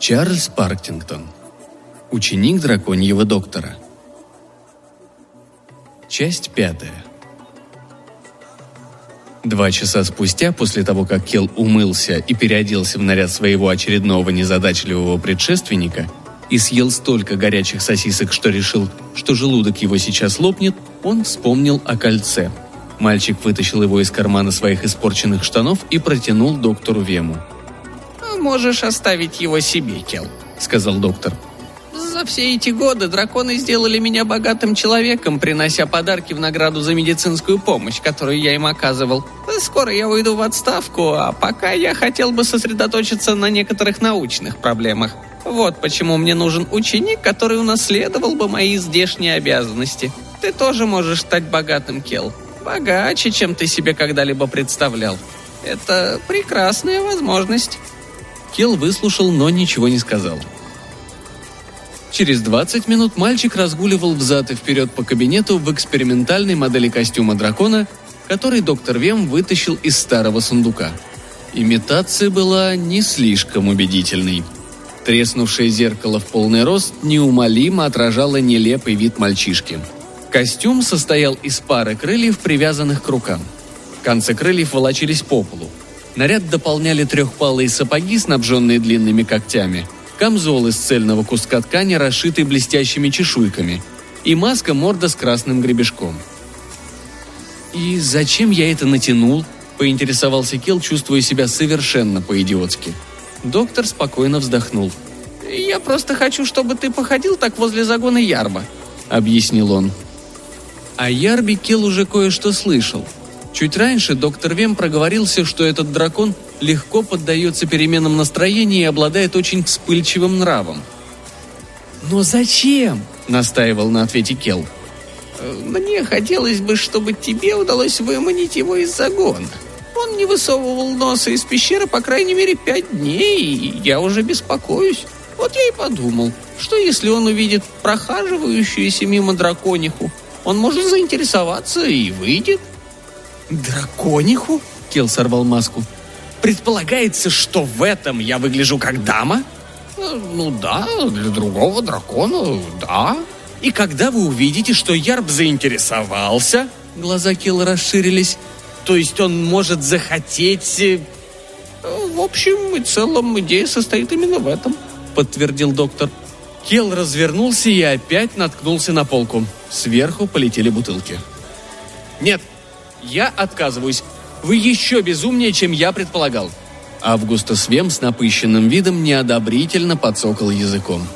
Чарльз Парктингтон. Ученик драконьего доктора. Часть пятая. Два часа спустя, после того, как Кел умылся и переоделся в наряд своего очередного незадачливого предшественника и съел столько горячих сосисок, что решил, что желудок его сейчас лопнет, он вспомнил о кольце. Мальчик вытащил его из кармана своих испорченных штанов и протянул доктору Вему. «Можешь оставить его себе, Кел», — сказал доктор. «За все эти годы драконы сделали меня богатым человеком, принося подарки в награду за медицинскую помощь, которую я им оказывал. Скоро я уйду в отставку, а пока я хотел бы сосредоточиться на некоторых научных проблемах. Вот почему мне нужен ученик, который унаследовал бы мои здешние обязанности. Ты тоже можешь стать богатым, Кел. Богаче, чем ты себе когда-либо представлял. Это прекрасная возможность. Кел выслушал, но ничего не сказал. Через 20 минут мальчик разгуливал взад и вперед по кабинету в экспериментальной модели костюма дракона, который доктор Вем вытащил из старого сундука. Имитация была не слишком убедительной. Треснувшее зеркало в полный рост неумолимо отражало нелепый вид мальчишки. Костюм состоял из пары крыльев, привязанных к рукам. Концы крыльев волочились по полу. Наряд дополняли трехпалые сапоги, снабженные длинными когтями, камзол из цельного куска ткани, расшитый блестящими чешуйками, и маска-морда с красным гребешком. «И зачем я это натянул?» – поинтересовался Кел, чувствуя себя совершенно по-идиотски. Доктор спокойно вздохнул. «Я просто хочу, чтобы ты походил так возле загона Ярба», — объяснил он. О Ярбе Кел уже кое-что слышал – Чуть раньше доктор Вем проговорился, что этот дракон легко поддается переменам настроения и обладает очень вспыльчивым нравом. «Но зачем?» – настаивал на ответе Кел. «Э, «Мне хотелось бы, чтобы тебе удалось выманить его из загона. Он не высовывал носа из пещеры по крайней мере пять дней, и я уже беспокоюсь. Вот я и подумал, что если он увидит прохаживающуюся мимо дракониху, он может заинтересоваться и выйдет. «Дракониху?» — Кел сорвал маску. «Предполагается, что в этом я выгляжу как дама?» э, «Ну да, для другого дракона, да». «И когда вы увидите, что Ярб заинтересовался?» Глаза Кела расширились. «То есть он может захотеть...» э, «В общем и целом идея состоит именно в этом», — подтвердил доктор. Кел развернулся и опять наткнулся на полку. Сверху полетели бутылки. «Нет, я отказываюсь. Вы еще безумнее, чем я предполагал». Августа Свем с напыщенным видом неодобрительно подсокал языком.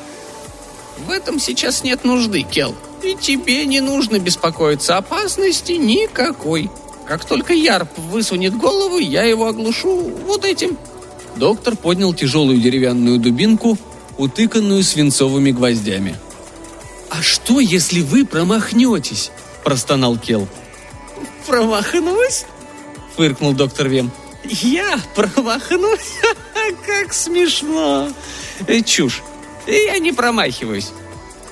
«В этом сейчас нет нужды, Кел. И тебе не нужно беспокоиться. Опасности никакой. Как только Ярп высунет голову, я его оглушу вот этим». Доктор поднял тяжелую деревянную дубинку, утыканную свинцовыми гвоздями. «А что, если вы промахнетесь?» – простонал Кел промахнусь?» — фыркнул доктор Вем. «Я промахнусь? Как смешно!» э, «Чушь! Я не промахиваюсь.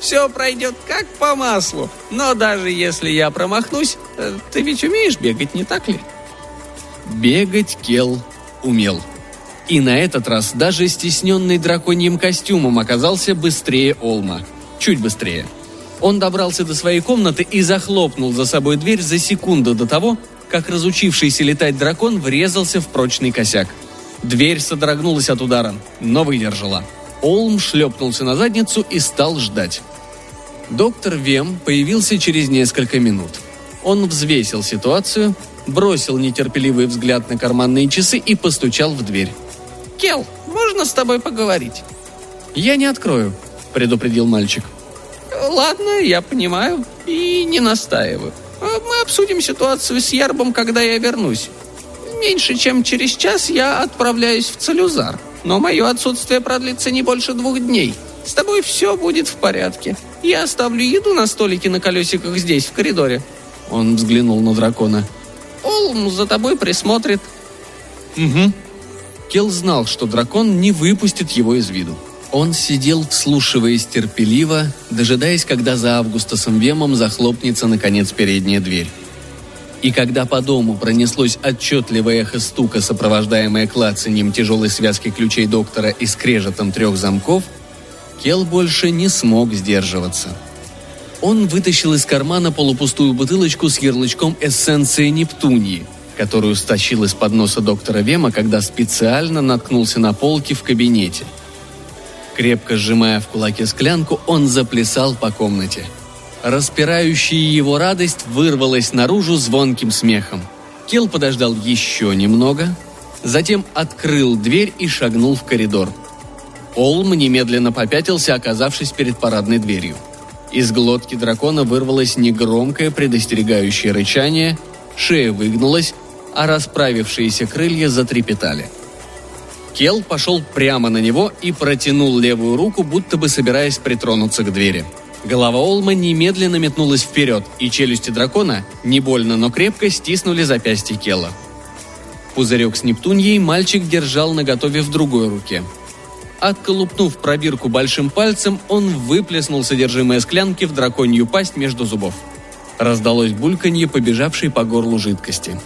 Все пройдет как по маслу. Но даже если я промахнусь, э, ты ведь умеешь бегать, не так ли?» Бегать Кел умел. И на этот раз даже стесненный драконьим костюмом оказался быстрее Олма. Чуть быстрее. Он добрался до своей комнаты и захлопнул за собой дверь за секунду до того, как разучившийся летать дракон врезался в прочный косяк. Дверь содрогнулась от удара, но выдержала. Олм шлепнулся на задницу и стал ждать. Доктор Вем появился через несколько минут. Он взвесил ситуацию, бросил нетерпеливый взгляд на карманные часы и постучал в дверь. «Кел, можно с тобой поговорить?» «Я не открою», — предупредил мальчик. Ладно, я понимаю и не настаиваю. А мы обсудим ситуацию с Ярбом, когда я вернусь. Меньше чем через час я отправляюсь в Целюзар, но мое отсутствие продлится не больше двух дней. С тобой все будет в порядке. Я оставлю еду на столике на колесиках здесь, в коридоре». Он взглянул на дракона. «Олм за тобой присмотрит». «Угу». Кел знал, что дракон не выпустит его из виду. Он сидел, вслушиваясь терпеливо, дожидаясь, когда за Августасом Вемом захлопнется, наконец, передняя дверь. И когда по дому пронеслось отчетливое эхо стука, сопровождаемое клацаньем тяжелой связки ключей доктора и скрежетом трех замков, Кел больше не смог сдерживаться. Он вытащил из кармана полупустую бутылочку с ярлычком эссенции Нептунии, которую стащил из-под носа доктора Вема, когда специально наткнулся на полки в кабинете. Крепко сжимая в кулаке склянку, он заплясал по комнате – Распирающая его радость вырвалась наружу звонким смехом. Кел подождал еще немного, затем открыл дверь и шагнул в коридор. Олм немедленно попятился, оказавшись перед парадной дверью. Из глотки дракона вырвалось негромкое предостерегающее рычание, шея выгнулась, а расправившиеся крылья затрепетали. Кел пошел прямо на него и протянул левую руку, будто бы собираясь притронуться к двери – Голова Олма немедленно метнулась вперед, и челюсти дракона, не больно, но крепко, стиснули запястье Кела. Пузырек с Нептуньей мальчик держал наготове в другой руке. Отколупнув пробирку большим пальцем, он выплеснул содержимое склянки в драконью пасть между зубов. Раздалось бульканье, побежавшей по горлу жидкости.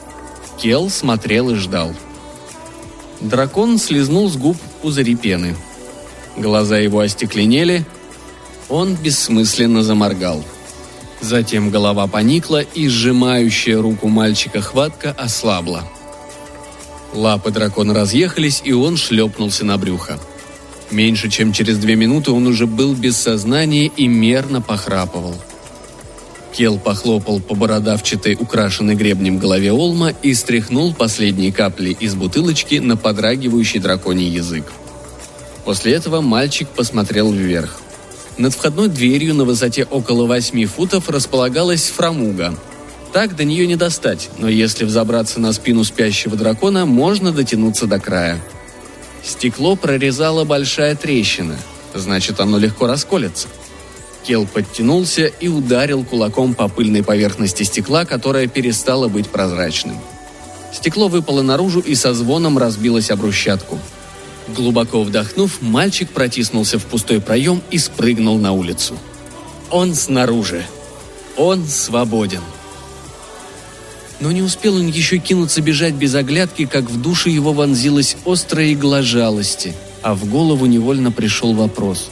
Кел смотрел и ждал. Дракон слезнул с губ пузыри пены. Глаза его остекленели, он бессмысленно заморгал. Затем голова поникла, и сжимающая руку мальчика хватка ослабла. Лапы дракона разъехались, и он шлепнулся на брюхо. Меньше чем через две минуты он уже был без сознания и мерно похрапывал. Кел похлопал по бородавчатой, украшенной гребнем голове Олма и стряхнул последние капли из бутылочки на подрагивающий драконий язык. После этого мальчик посмотрел вверх. Над входной дверью на высоте около 8 футов располагалась фрамуга. Так до нее не достать, но если взобраться на спину спящего дракона, можно дотянуться до края. Стекло прорезала большая трещина, значит оно легко расколется. Кел подтянулся и ударил кулаком по пыльной поверхности стекла, которая перестала быть прозрачным. Стекло выпало наружу и со звоном разбилось об брусчатку – Глубоко вдохнув, мальчик протиснулся в пустой проем и спрыгнул на улицу. Он снаружи. Он свободен. Но не успел он еще кинуться бежать без оглядки, как в душе его вонзилась острая игла жалости, а в голову невольно пришел вопрос.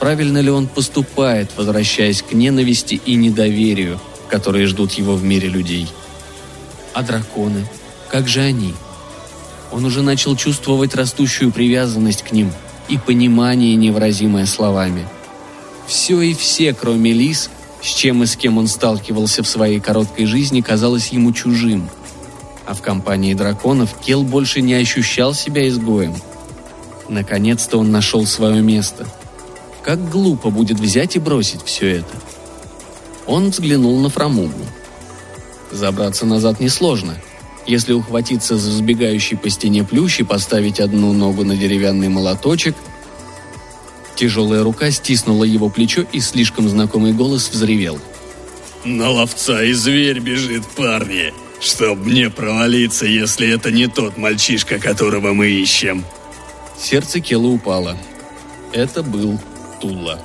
Правильно ли он поступает, возвращаясь к ненависти и недоверию, которые ждут его в мире людей? А драконы? Как же они? — он уже начал чувствовать растущую привязанность к ним и понимание, невыразимое словами. Все и все, кроме Лис, с чем и с кем он сталкивался в своей короткой жизни, казалось ему чужим. А в компании драконов Кел больше не ощущал себя изгоем. Наконец-то он нашел свое место. Как глупо будет взять и бросить все это. Он взглянул на Фрамугу. Забраться назад несложно – если ухватиться за сбегающий по стене плющ и поставить одну ногу на деревянный молоточек, тяжелая рука стиснула его плечо, и слишком знакомый голос взревел. «На ловца и зверь бежит, парни! Чтоб мне провалиться, если это не тот мальчишка, которого мы ищем!» Сердце Кела упало. Это был Тула.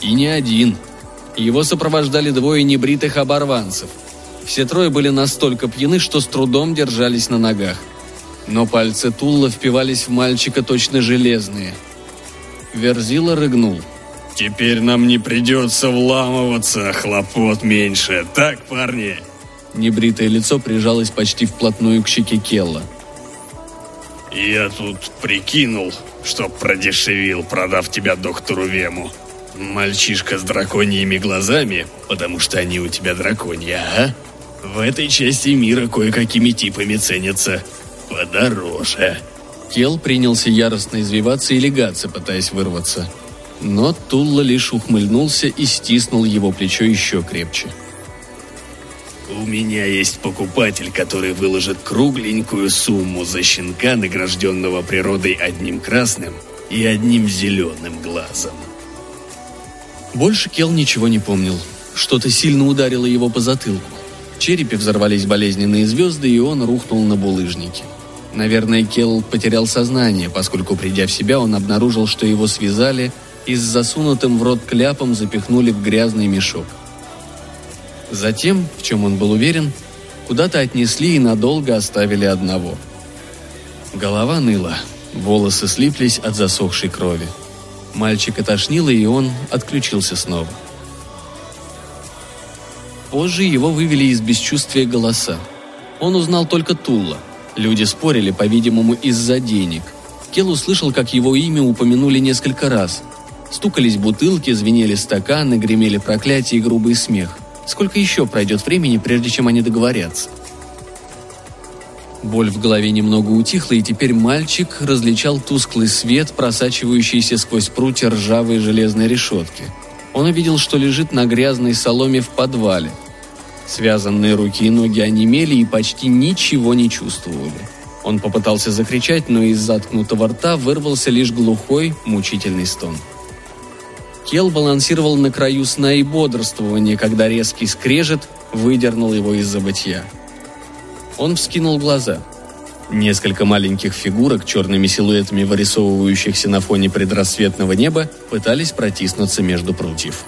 И не один. Его сопровождали двое небритых оборванцев – все трое были настолько пьяны, что с трудом держались на ногах. Но пальцы Тулла впивались в мальчика точно железные. Верзила рыгнул. «Теперь нам не придется вламываться, хлопот меньше, так, парни?» Небритое лицо прижалось почти вплотную к щеке Келла. «Я тут прикинул, что продешевил, продав тебя доктору Вему. Мальчишка с драконьими глазами, потому что они у тебя драконья, а?» В этой части мира кое-какими типами ценятся подороже. Кел принялся яростно извиваться и легаться, пытаясь вырваться. Но Тулла лишь ухмыльнулся и стиснул его плечо еще крепче. «У меня есть покупатель, который выложит кругленькую сумму за щенка, награжденного природой одним красным и одним зеленым глазом». Больше Кел ничего не помнил. Что-то сильно ударило его по затылку черепе взорвались болезненные звезды, и он рухнул на булыжники. Наверное, Келл потерял сознание, поскольку, придя в себя, он обнаружил, что его связали и с засунутым в рот кляпом запихнули в грязный мешок. Затем, в чем он был уверен, куда-то отнесли и надолго оставили одного. Голова ныла, волосы слиплись от засохшей крови. Мальчик отошнило, и он отключился снова. Позже его вывели из бесчувствия голоса. Он узнал только Тула. Люди спорили, по-видимому, из-за денег. Кел услышал, как его имя упомянули несколько раз. Стукались бутылки, звенели стаканы, гремели проклятия и грубый смех. Сколько еще пройдет времени, прежде чем они договорятся? Боль в голове немного утихла, и теперь мальчик различал тусклый свет, просачивающийся сквозь прутья ржавой железной решетки. Он увидел, что лежит на грязной соломе в подвале. Связанные руки и ноги онемели и почти ничего не чувствовали. Он попытался закричать, но из заткнутого рта вырвался лишь глухой, мучительный стон. Кел балансировал на краю сна и бодрствования, когда резкий скрежет выдернул его из забытья. Он вскинул глаза. Несколько маленьких фигурок, черными силуэтами вырисовывающихся на фоне предрассветного неба, пытались протиснуться между прутьев.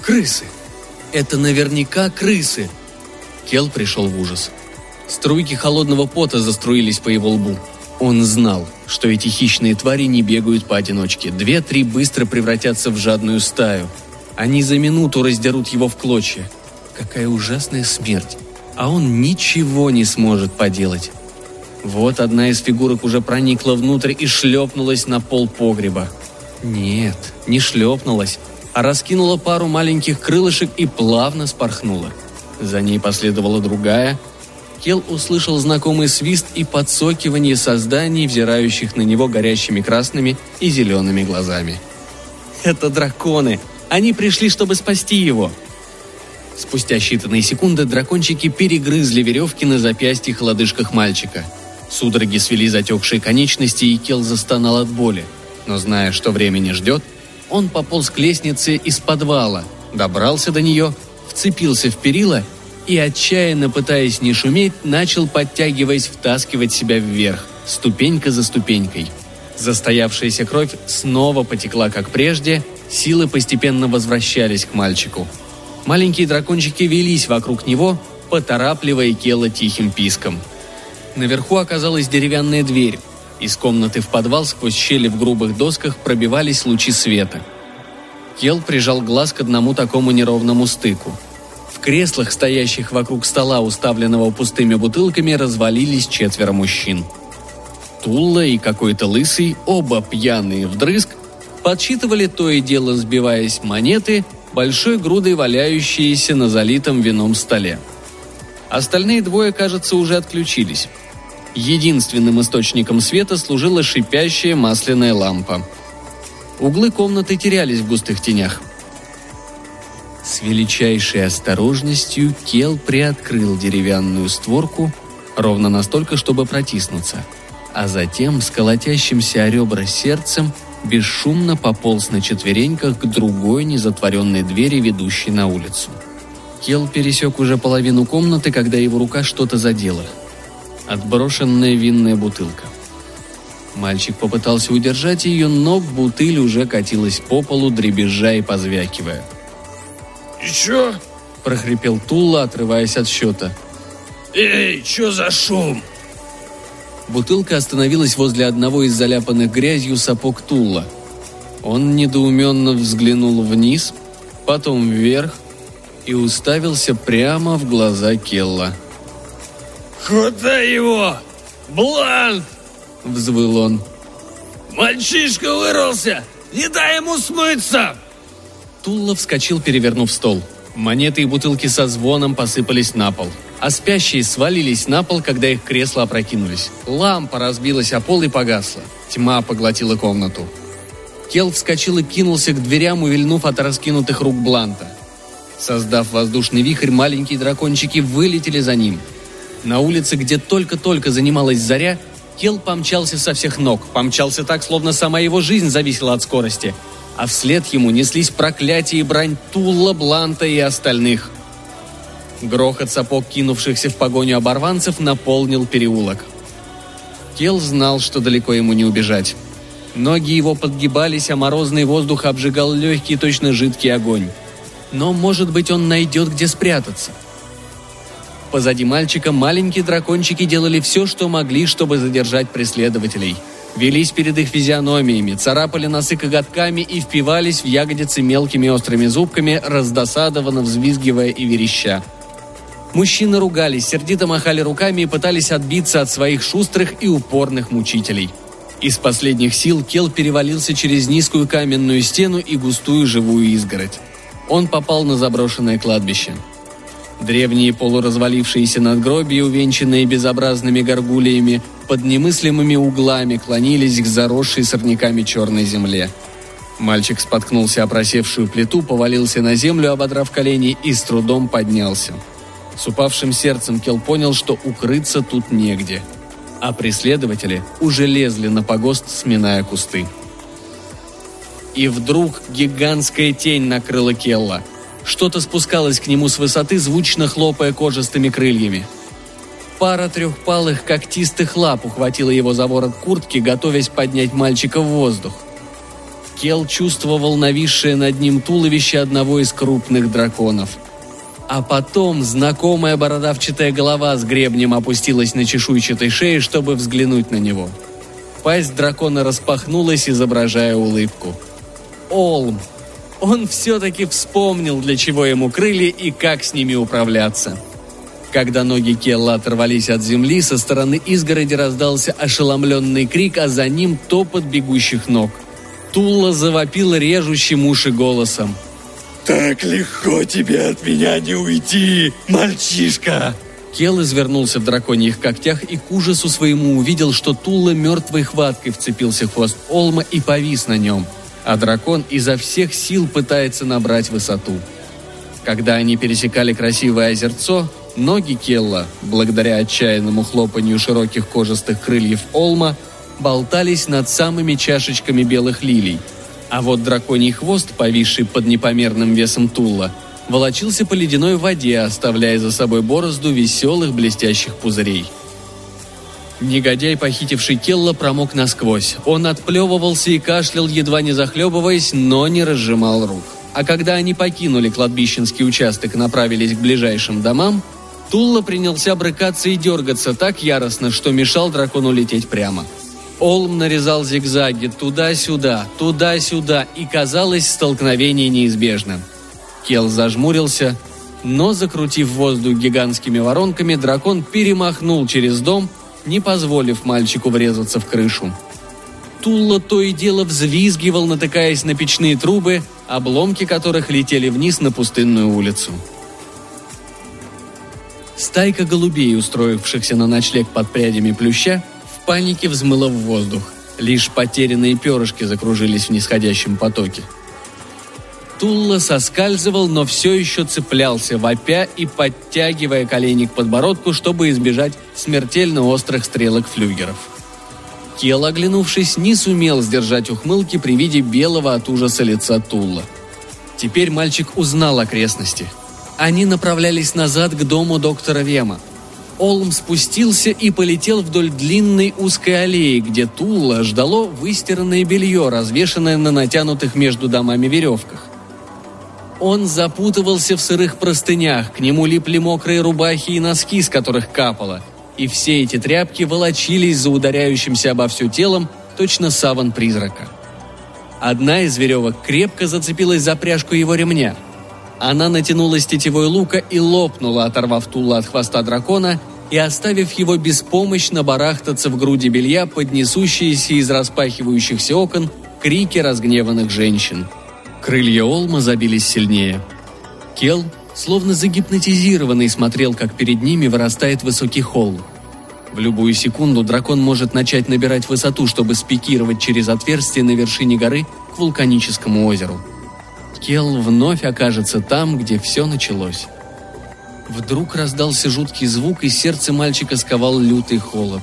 «Крысы! Это наверняка крысы!» Кел пришел в ужас. Струйки холодного пота заструились по его лбу. Он знал, что эти хищные твари не бегают поодиночке. Две-три быстро превратятся в жадную стаю. Они за минуту раздерут его в клочья. Какая ужасная смерть а он ничего не сможет поделать. Вот одна из фигурок уже проникла внутрь и шлепнулась на пол погреба. Нет, не шлепнулась, а раскинула пару маленьких крылышек и плавно спорхнула. За ней последовала другая. Кел услышал знакомый свист и подсокивание созданий, взирающих на него горящими красными и зелеными глазами. «Это драконы! Они пришли, чтобы спасти его!» Спустя считанные секунды дракончики перегрызли веревки на запястьях и лодыжках мальчика. Судороги свели затекшие конечности, и Кел застонал от боли. Но зная, что время не ждет, он пополз к лестнице из подвала, добрался до нее, вцепился в перила и, отчаянно пытаясь не шуметь, начал, подтягиваясь, втаскивать себя вверх, ступенька за ступенькой. Застоявшаяся кровь снова потекла, как прежде, силы постепенно возвращались к мальчику – Маленькие дракончики велись вокруг него, поторапливая Кела тихим писком. Наверху оказалась деревянная дверь. Из комнаты в подвал сквозь щели в грубых досках пробивались лучи света. Кел прижал глаз к одному такому неровному стыку. В креслах, стоящих вокруг стола, уставленного пустыми бутылками, развалились четверо мужчин. Тулла и какой-то лысый, оба пьяные вдрызг, подсчитывали то и дело сбиваясь монеты – большой грудой валяющиеся на залитом вином столе. Остальные двое, кажется, уже отключились. Единственным источником света служила шипящая масляная лампа. Углы комнаты терялись в густых тенях. С величайшей осторожностью Кел приоткрыл деревянную створку ровно настолько, чтобы протиснуться, а затем с колотящимся о ребра сердцем – бесшумно пополз на четвереньках к другой незатворенной двери, ведущей на улицу. Кел пересек уже половину комнаты, когда его рука что-то задела. Отброшенная винная бутылка. Мальчик попытался удержать ее, но бутыль уже катилась по полу, дребезжа и позвякивая. «Чё?» – прохрипел Тула, отрываясь от счета. «Эй, чё за шум?» Бутылка остановилась возле одного из заляпанных грязью сапог Тула. Он недоуменно взглянул вниз, потом вверх и уставился прямо в глаза Келла. «Куда его? Блант!» – взвыл он. «Мальчишка вырвался! Не дай ему смыться!» Тулла вскочил, перевернув стол. Монеты и бутылки со звоном посыпались на пол – а спящие свалились на пол, когда их кресла опрокинулись. Лампа разбилась о пол и погасла. Тьма поглотила комнату. Кел вскочил и кинулся к дверям, увильнув от раскинутых рук Бланта. Создав воздушный вихрь, маленькие дракончики вылетели за ним. На улице, где только-только занималась заря, Кел помчался со всех ног, помчался так, словно сама его жизнь зависела от скорости. А вслед ему неслись проклятия и брань Тула, Бланта и остальных – Грохот сапог кинувшихся в погоню оборванцев наполнил переулок. Кел знал, что далеко ему не убежать. Ноги его подгибались, а морозный воздух обжигал легкий, точно жидкий огонь. Но, может быть, он найдет, где спрятаться. Позади мальчика маленькие дракончики делали все, что могли, чтобы задержать преследователей. Велись перед их физиономиями, царапали носы коготками и впивались в ягодицы мелкими острыми зубками, раздосадованно взвизгивая и вереща. Мужчины ругались, сердито махали руками и пытались отбиться от своих шустрых и упорных мучителей. Из последних сил Кел перевалился через низкую каменную стену и густую живую изгородь. Он попал на заброшенное кладбище. Древние полуразвалившиеся надгробия, увенчанные безобразными горгулиями, под немыслимыми углами клонились к заросшей сорняками черной земле. Мальчик споткнулся о просевшую плиту, повалился на землю, ободрав колени, и с трудом поднялся. С упавшим сердцем Кел понял, что укрыться тут негде. А преследователи уже лезли на погост, сминая кусты. И вдруг гигантская тень накрыла Келла. Что-то спускалось к нему с высоты, звучно хлопая кожистыми крыльями. Пара трехпалых когтистых лап ухватила его за ворот куртки, готовясь поднять мальчика в воздух. Кел чувствовал нависшее над ним туловище одного из крупных драконов – а потом знакомая бородавчатая голова с гребнем опустилась на чешуйчатой шее, чтобы взглянуть на него. Пасть дракона распахнулась, изображая улыбку. Олм! Он все-таки вспомнил, для чего ему крылья и как с ними управляться. Когда ноги Келла оторвались от земли, со стороны изгороди раздался ошеломленный крик, а за ним топот бегущих ног. Тулла завопил режущим уши голосом – так легко тебе от меня не уйти, мальчишка!» Кел извернулся в драконьих когтях и к ужасу своему увидел, что Тулла мертвой хваткой вцепился в хвост Олма и повис на нем, а дракон изо всех сил пытается набрать высоту. Когда они пересекали красивое озерцо, ноги Келла, благодаря отчаянному хлопанию широких кожистых крыльев Олма, болтались над самыми чашечками белых лилий – а вот драконий хвост, повисший под непомерным весом Тула, волочился по ледяной воде, оставляя за собой борозду веселых блестящих пузырей. Негодяй, похитивший Келла, промок насквозь. Он отплевывался и кашлял, едва не захлебываясь, но не разжимал рук. А когда они покинули кладбищенский участок и направились к ближайшим домам, Тулла принялся брыкаться и дергаться так яростно, что мешал дракону лететь прямо – Олм нарезал зигзаги туда-сюда, туда-сюда, и казалось столкновение неизбежным. Кел зажмурился, но, закрутив воздух гигантскими воронками, дракон перемахнул через дом, не позволив мальчику врезаться в крышу. Тулла то и дело взвизгивал, натыкаясь на печные трубы, обломки которых летели вниз на пустынную улицу. Стайка голубей, устроившихся на ночлег под прядями плюща, панике взмыло в воздух. Лишь потерянные перышки закружились в нисходящем потоке. Тулла соскальзывал, но все еще цеплялся, вопя и подтягивая колени к подбородку, чтобы избежать смертельно острых стрелок флюгеров. Кел, оглянувшись, не сумел сдержать ухмылки при виде белого от ужаса лица Тулла. Теперь мальчик узнал окрестности. Они направлялись назад к дому доктора Вема – Олм спустился и полетел вдоль длинной узкой аллеи, где Тула ждало выстиранное белье, развешанное на натянутых между домами веревках. Он запутывался в сырых простынях, к нему липли мокрые рубахи и носки, с которых капало, и все эти тряпки волочились за ударяющимся обо все телом, точно саван призрака. Одна из веревок крепко зацепилась за пряжку его ремня. Она натянула с тетивой лука и лопнула, оторвав Тула от хвоста дракона и оставив его беспомощно барахтаться в груди белья под несущиеся из распахивающихся окон крики разгневанных женщин. Крылья Олма забились сильнее. Кел, словно загипнотизированный, смотрел, как перед ними вырастает высокий холм. В любую секунду дракон может начать набирать высоту, чтобы спикировать через отверстие на вершине горы к вулканическому озеру. Кел вновь окажется там, где все началось. Вдруг раздался жуткий звук, и сердце мальчика сковал лютый холод.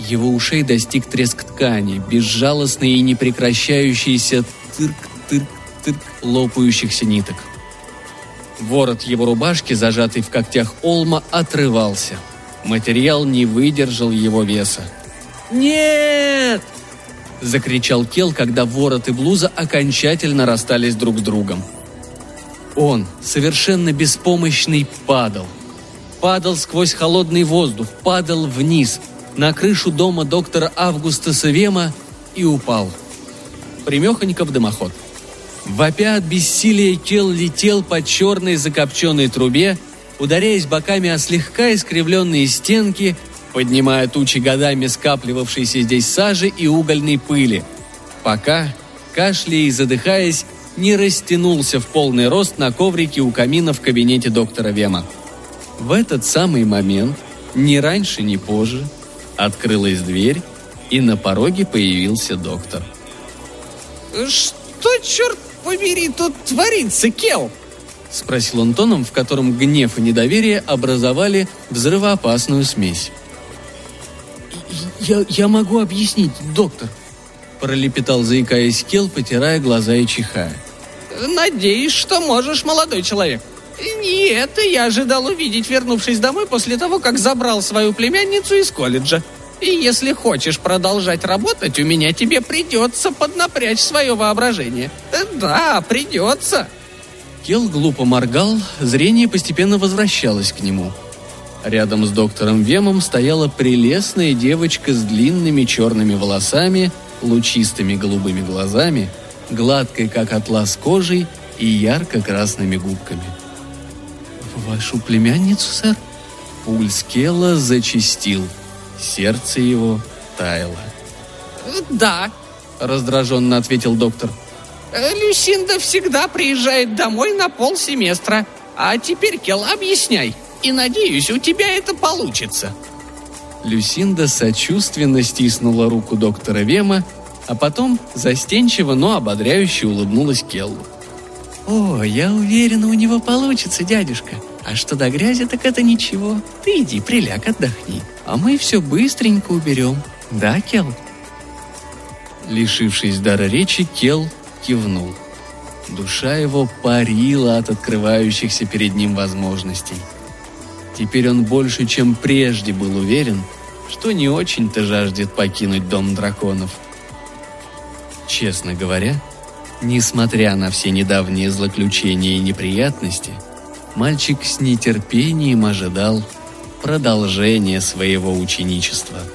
Его ушей достиг треск ткани, безжалостный и непрекращающийся тырк-тырк-тырк лопающихся ниток. Ворот его рубашки, зажатый в когтях Олма, отрывался. Материал не выдержал его веса. «Нет!» – закричал Кел, когда ворот и блуза окончательно расстались друг с другом. Он, совершенно беспомощный, падал. Падал сквозь холодный воздух, падал вниз, на крышу дома доктора Августа Савема и упал. Примехонько в дымоход. Вопя от бессилия Кел летел по черной закопченной трубе, ударяясь боками о слегка искривленные стенки, поднимая тучи годами скапливавшейся здесь сажи и угольной пыли, пока, кашляя и задыхаясь, не растянулся в полный рост на коврике у камина в кабинете доктора Вема. В этот самый момент, ни раньше, ни позже, открылась дверь, и на пороге появился доктор. «Что, черт побери, тут творится, Кел?» — спросил он тоном, в котором гнев и недоверие образовали взрывоопасную смесь. «Я, я могу объяснить, доктор», — пролепетал, заикаясь Кел, потирая глаза и чихая. «Надеюсь, что можешь, молодой человек. И это я ожидал увидеть, вернувшись домой после того, как забрал свою племянницу из колледжа. И если хочешь продолжать работать, у меня тебе придется поднапрячь свое воображение. Да, придется». Кел глупо моргал, зрение постепенно возвращалось к нему. Рядом с доктором Вемом стояла прелестная девочка с длинными черными волосами, лучистыми голубыми глазами, гладкой, как атлас кожей и ярко-красными губками. «Вашу племянницу, сэр?» Пульс Кела зачистил. Сердце его таяло. «Да», — раздраженно ответил доктор. «Люсинда всегда приезжает домой на полсеместра. А теперь, Кел, объясняй. И надеюсь, у тебя это получится». Люсинда сочувственно стиснула руку доктора Вема, а потом застенчиво, но ободряюще улыбнулась Келлу. «О, я уверена, у него получится, дядюшка. А что до грязи, так это ничего. Ты иди, приляг, отдохни. А мы все быстренько уберем. Да, Кел?» Лишившись дара речи, Кел кивнул. Душа его парила от открывающихся перед ним возможностей. Теперь он больше, чем прежде был уверен, что не очень-то жаждет покинуть дом драконов. Честно говоря, несмотря на все недавние злоключения и неприятности, мальчик с нетерпением ожидал продолжения своего ученичества –